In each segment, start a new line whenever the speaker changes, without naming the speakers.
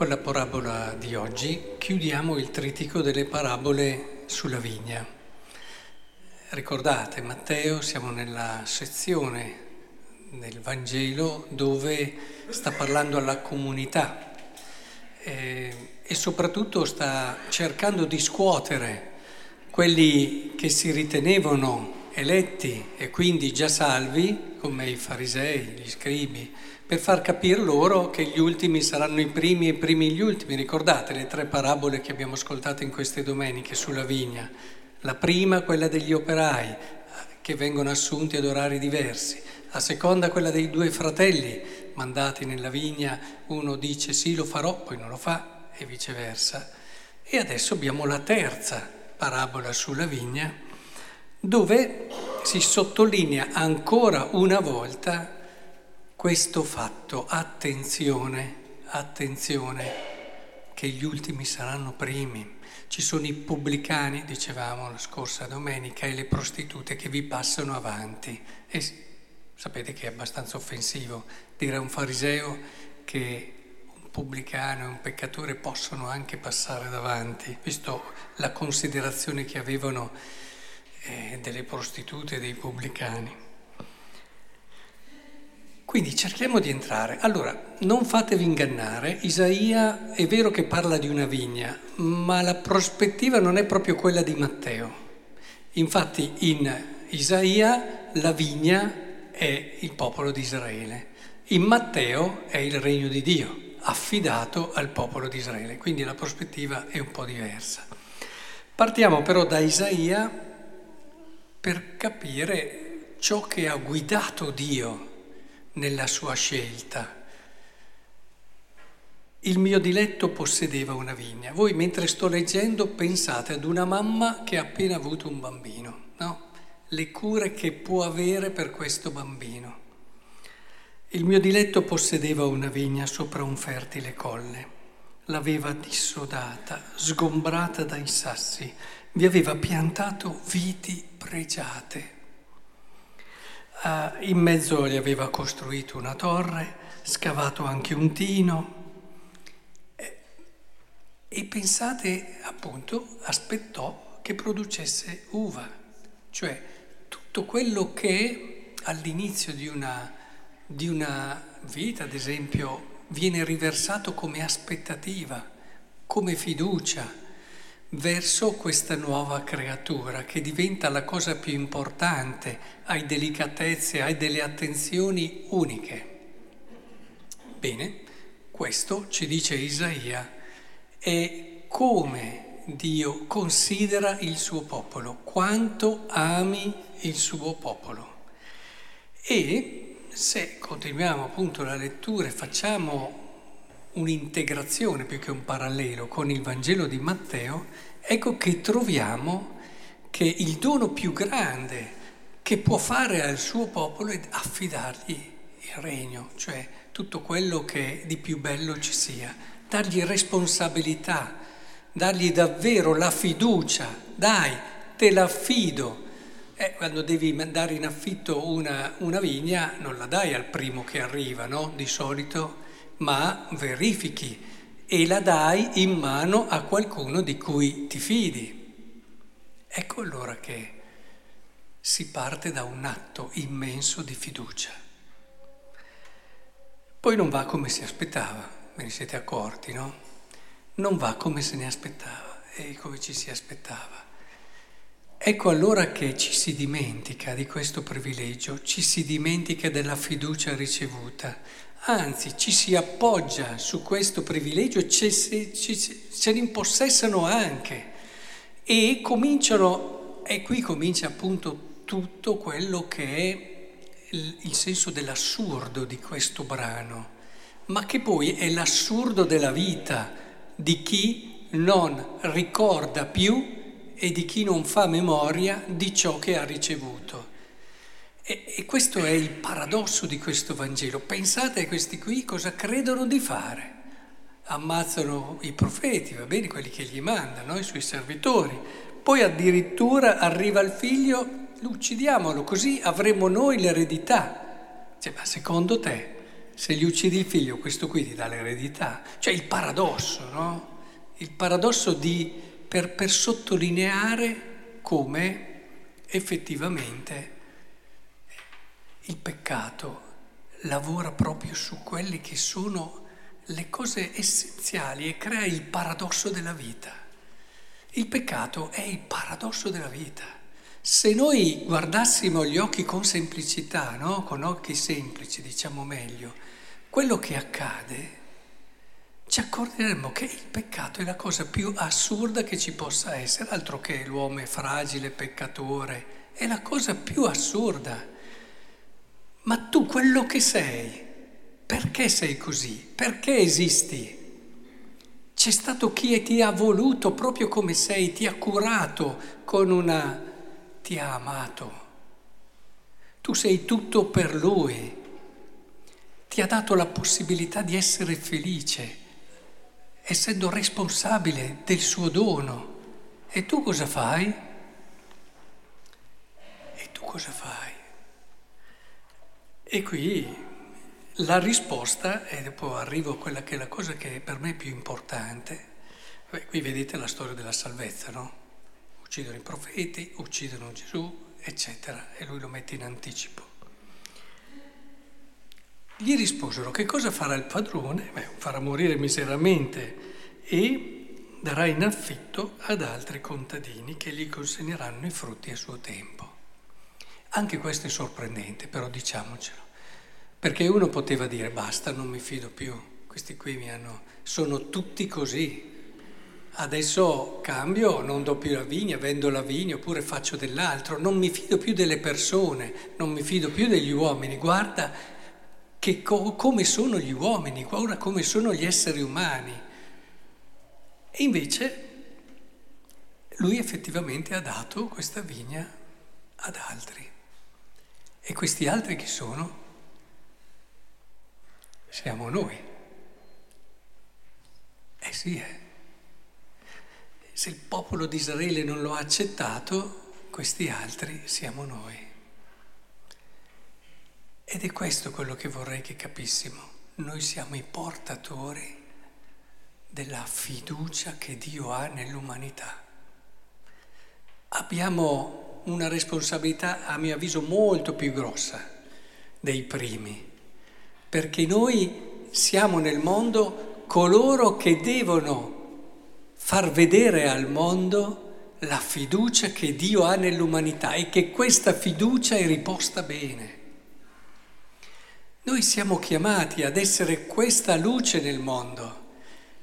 Con la parabola di oggi chiudiamo il tritico delle parabole sulla vigna. Ricordate, Matteo, siamo nella sezione del Vangelo dove sta parlando alla comunità eh, e soprattutto sta cercando di scuotere quelli che si ritenevano eletti e quindi già salvi, come i farisei, gli scribi, per far capire loro che gli ultimi saranno i primi e i primi gli ultimi. Ricordate le tre parabole che abbiamo ascoltato in queste domeniche sulla vigna? La prima, quella degli operai, che vengono assunti ad orari diversi. La seconda, quella dei due fratelli mandati nella vigna. Uno dice sì, lo farò, poi non lo fa, e viceversa. E adesso abbiamo la terza parabola sulla vigna, dove si sottolinea ancora una volta questo fatto, attenzione, attenzione, che gli ultimi saranno primi. Ci sono i pubblicani, dicevamo la scorsa domenica, e le prostitute che vi passano avanti. E sapete che è abbastanza offensivo dire a un fariseo che un pubblicano e un peccatore possono anche passare davanti, visto la considerazione che avevano eh, delle prostitute e dei pubblicani. Quindi cerchiamo di entrare. Allora, non fatevi ingannare, Isaia è vero che parla di una vigna, ma la prospettiva non è proprio quella di Matteo. Infatti in Isaia la vigna è il popolo di Israele, in Matteo è il regno di Dio, affidato al popolo di Israele, quindi la prospettiva è un po' diversa. Partiamo però da Isaia per capire ciò che ha guidato Dio nella sua scelta. Il mio diletto possedeva una vigna. Voi mentre sto leggendo pensate ad una mamma che ha appena avuto un bambino, no? Le cure che può avere per questo bambino. Il mio diletto possedeva una vigna sopra un fertile colle. L'aveva dissodata, sgombrata dai sassi, vi aveva piantato viti pregiate in mezzo gli aveva costruito una torre, scavato anche un tino. E, e pensate appunto aspettò che producesse uva, cioè tutto quello che all'inizio di una, di una vita, ad esempio, viene riversato come aspettativa, come fiducia verso questa nuova creatura che diventa la cosa più importante, hai delicatezze, hai delle attenzioni uniche. Bene, questo ci dice Isaia, è come Dio considera il suo popolo, quanto ami il suo popolo. E se continuiamo appunto la lettura e facciamo un'integrazione più che un parallelo con il Vangelo di Matteo, ecco che troviamo che il dono più grande che può fare al suo popolo è affidargli il regno, cioè tutto quello che di più bello ci sia, dargli responsabilità, dargli davvero la fiducia, dai, te l'affido. Eh, quando devi mandare in affitto una, una vigna non la dai al primo che arriva, no? Di solito ma verifichi e la dai in mano a qualcuno di cui ti fidi. Ecco allora che si parte da un atto immenso di fiducia. Poi non va come si aspettava, ve ne siete accorti, no? Non va come se ne aspettava e come ci si aspettava. Ecco allora che ci si dimentica di questo privilegio, ci si dimentica della fiducia ricevuta, anzi ci si appoggia su questo privilegio, ci, ci, ci, se ne impossessano anche. E cominciano, e qui comincia appunto tutto quello che è il, il senso dell'assurdo di questo brano, ma che poi è l'assurdo della vita di chi non ricorda più e di chi non fa memoria di ciò che ha ricevuto. E, e, questo è il paradosso di questo Vangelo. Pensate a questi qui cosa credono di fare. Ammazzano i profeti, va bene, quelli che gli mandano, i suoi servitori. Poi addirittura arriva il figlio, lo uccidiamolo, così avremo noi l'eredità. Cioè, ma secondo te se gli uccidi il figlio, questo qui ti dà l'eredità. Cioè il paradosso, no? Il paradosso di, per, per sottolineare come effettivamente il peccato lavora proprio su quelle che sono le cose essenziali e crea il paradosso della vita. Il peccato è il paradosso della vita. Se noi guardassimo gli occhi con semplicità, no? con occhi semplici, diciamo meglio, quello che accade, ci accorgeremo che il peccato è la cosa più assurda che ci possa essere, altro che l'uomo è fragile, peccatore, è la cosa più assurda. Ma tu quello che sei, perché sei così? Perché esisti? C'è stato chi ti ha voluto proprio come sei, ti ha curato con una... ti ha amato. Tu sei tutto per lui. Ti ha dato la possibilità di essere felice, essendo responsabile del suo dono. E tu cosa fai? E tu cosa fai? E qui la risposta, e dopo arrivo a quella che è la cosa che per me è più importante, beh, qui vedete la storia della salvezza, no? Uccidono i profeti, uccidono Gesù, eccetera, e lui lo mette in anticipo. Gli risposero che cosa farà il padrone? Beh, farà morire miseramente e darà in affitto ad altri contadini che gli consegneranno i frutti a suo tempo. Anche questo è sorprendente, però diciamocelo, perché uno poteva dire basta, non mi fido più, questi qui mi hanno, sono tutti così. Adesso cambio, non do più la vigna, vendo la vigna oppure faccio dell'altro, non mi fido più delle persone, non mi fido più degli uomini, guarda che co- come sono gli uomini, guarda come sono gli esseri umani. E invece lui effettivamente ha dato questa vigna ad altri. E questi altri chi sono? Siamo noi. Eh sì, eh. Se il popolo di Israele non lo ha accettato, questi altri siamo noi. Ed è questo quello che vorrei che capissimo. Noi siamo i portatori della fiducia che Dio ha nell'umanità. Abbiamo una responsabilità, a mio avviso, molto più grossa dei primi, perché noi siamo nel mondo coloro che devono far vedere al mondo la fiducia che Dio ha nell'umanità e che questa fiducia è riposta bene. Noi siamo chiamati ad essere questa luce nel mondo,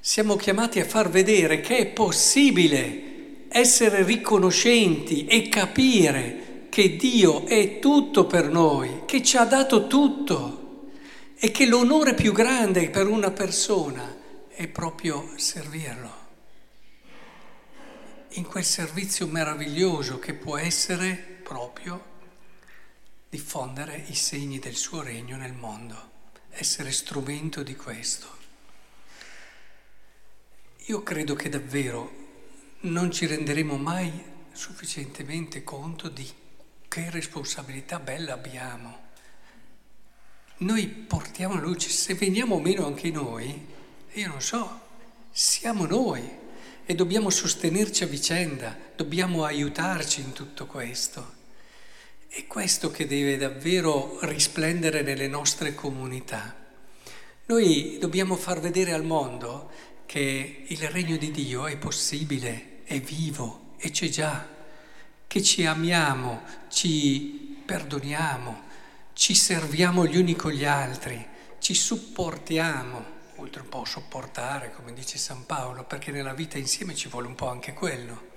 siamo chiamati a far vedere che è possibile essere riconoscenti e capire che Dio è tutto per noi, che ci ha dato tutto e che l'onore più grande per una persona è proprio servirlo. In quel servizio meraviglioso che può essere proprio diffondere i segni del suo regno nel mondo, essere strumento di questo. Io credo che davvero non ci renderemo mai sufficientemente conto di che responsabilità bella abbiamo. Noi portiamo luce, se veniamo meno anche noi, io non so, siamo noi e dobbiamo sostenerci a vicenda, dobbiamo aiutarci in tutto questo. È questo che deve davvero risplendere nelle nostre comunità. Noi dobbiamo far vedere al mondo che il regno di Dio è possibile, è vivo e c'è già, che ci amiamo, ci perdoniamo, ci serviamo gli uni con gli altri, ci supportiamo, oltre un po' sopportare, come dice San Paolo, perché nella vita insieme ci vuole un po' anche quello.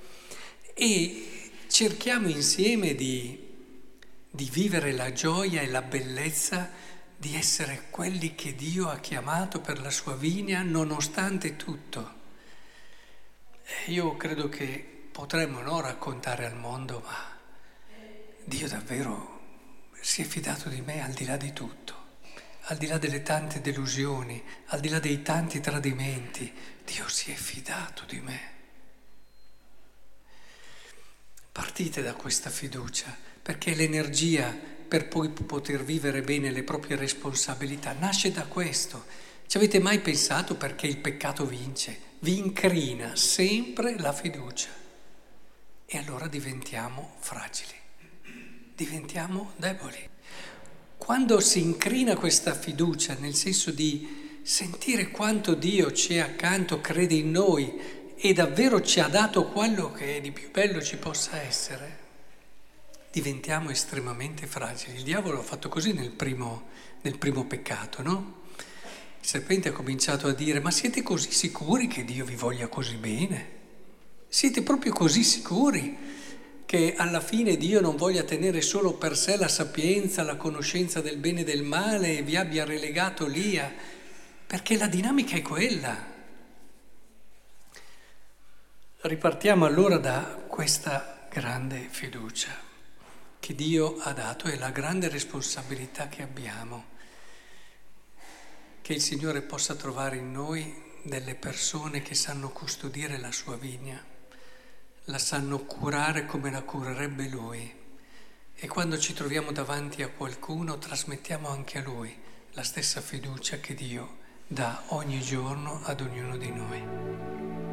E cerchiamo insieme di, di vivere la gioia e la bellezza di essere quelli che Dio ha chiamato per la sua vigna nonostante tutto. Io credo che potremmo no, raccontare al mondo, ma Dio davvero si è fidato di me al di là di tutto, al di là delle tante delusioni, al di là dei tanti tradimenti, Dio si è fidato di me. Partite da questa fiducia, perché l'energia per poi poter vivere bene le proprie responsabilità nasce da questo. Ci avete mai pensato perché il peccato vince? Vi incrina sempre la fiducia e allora diventiamo fragili, diventiamo deboli. Quando si incrina questa fiducia, nel senso di sentire quanto Dio ci è accanto, crede in noi e davvero ci ha dato quello che di più bello ci possa essere, diventiamo estremamente fragili. Il diavolo ha fatto così nel primo, nel primo peccato, no? Il serpente ha cominciato a dire, ma siete così sicuri che Dio vi voglia così bene? Siete proprio così sicuri che alla fine Dio non voglia tenere solo per sé la sapienza, la conoscenza del bene e del male e vi abbia relegato lì a... perché la dinamica è quella. Ripartiamo allora da questa grande fiducia che Dio ha dato e la grande responsabilità che abbiamo, che il Signore possa trovare in noi delle persone che sanno custodire la sua vigna, la sanno curare come la curerebbe Lui e quando ci troviamo davanti a qualcuno trasmettiamo anche a Lui la stessa fiducia che Dio dà ogni giorno ad ognuno di noi.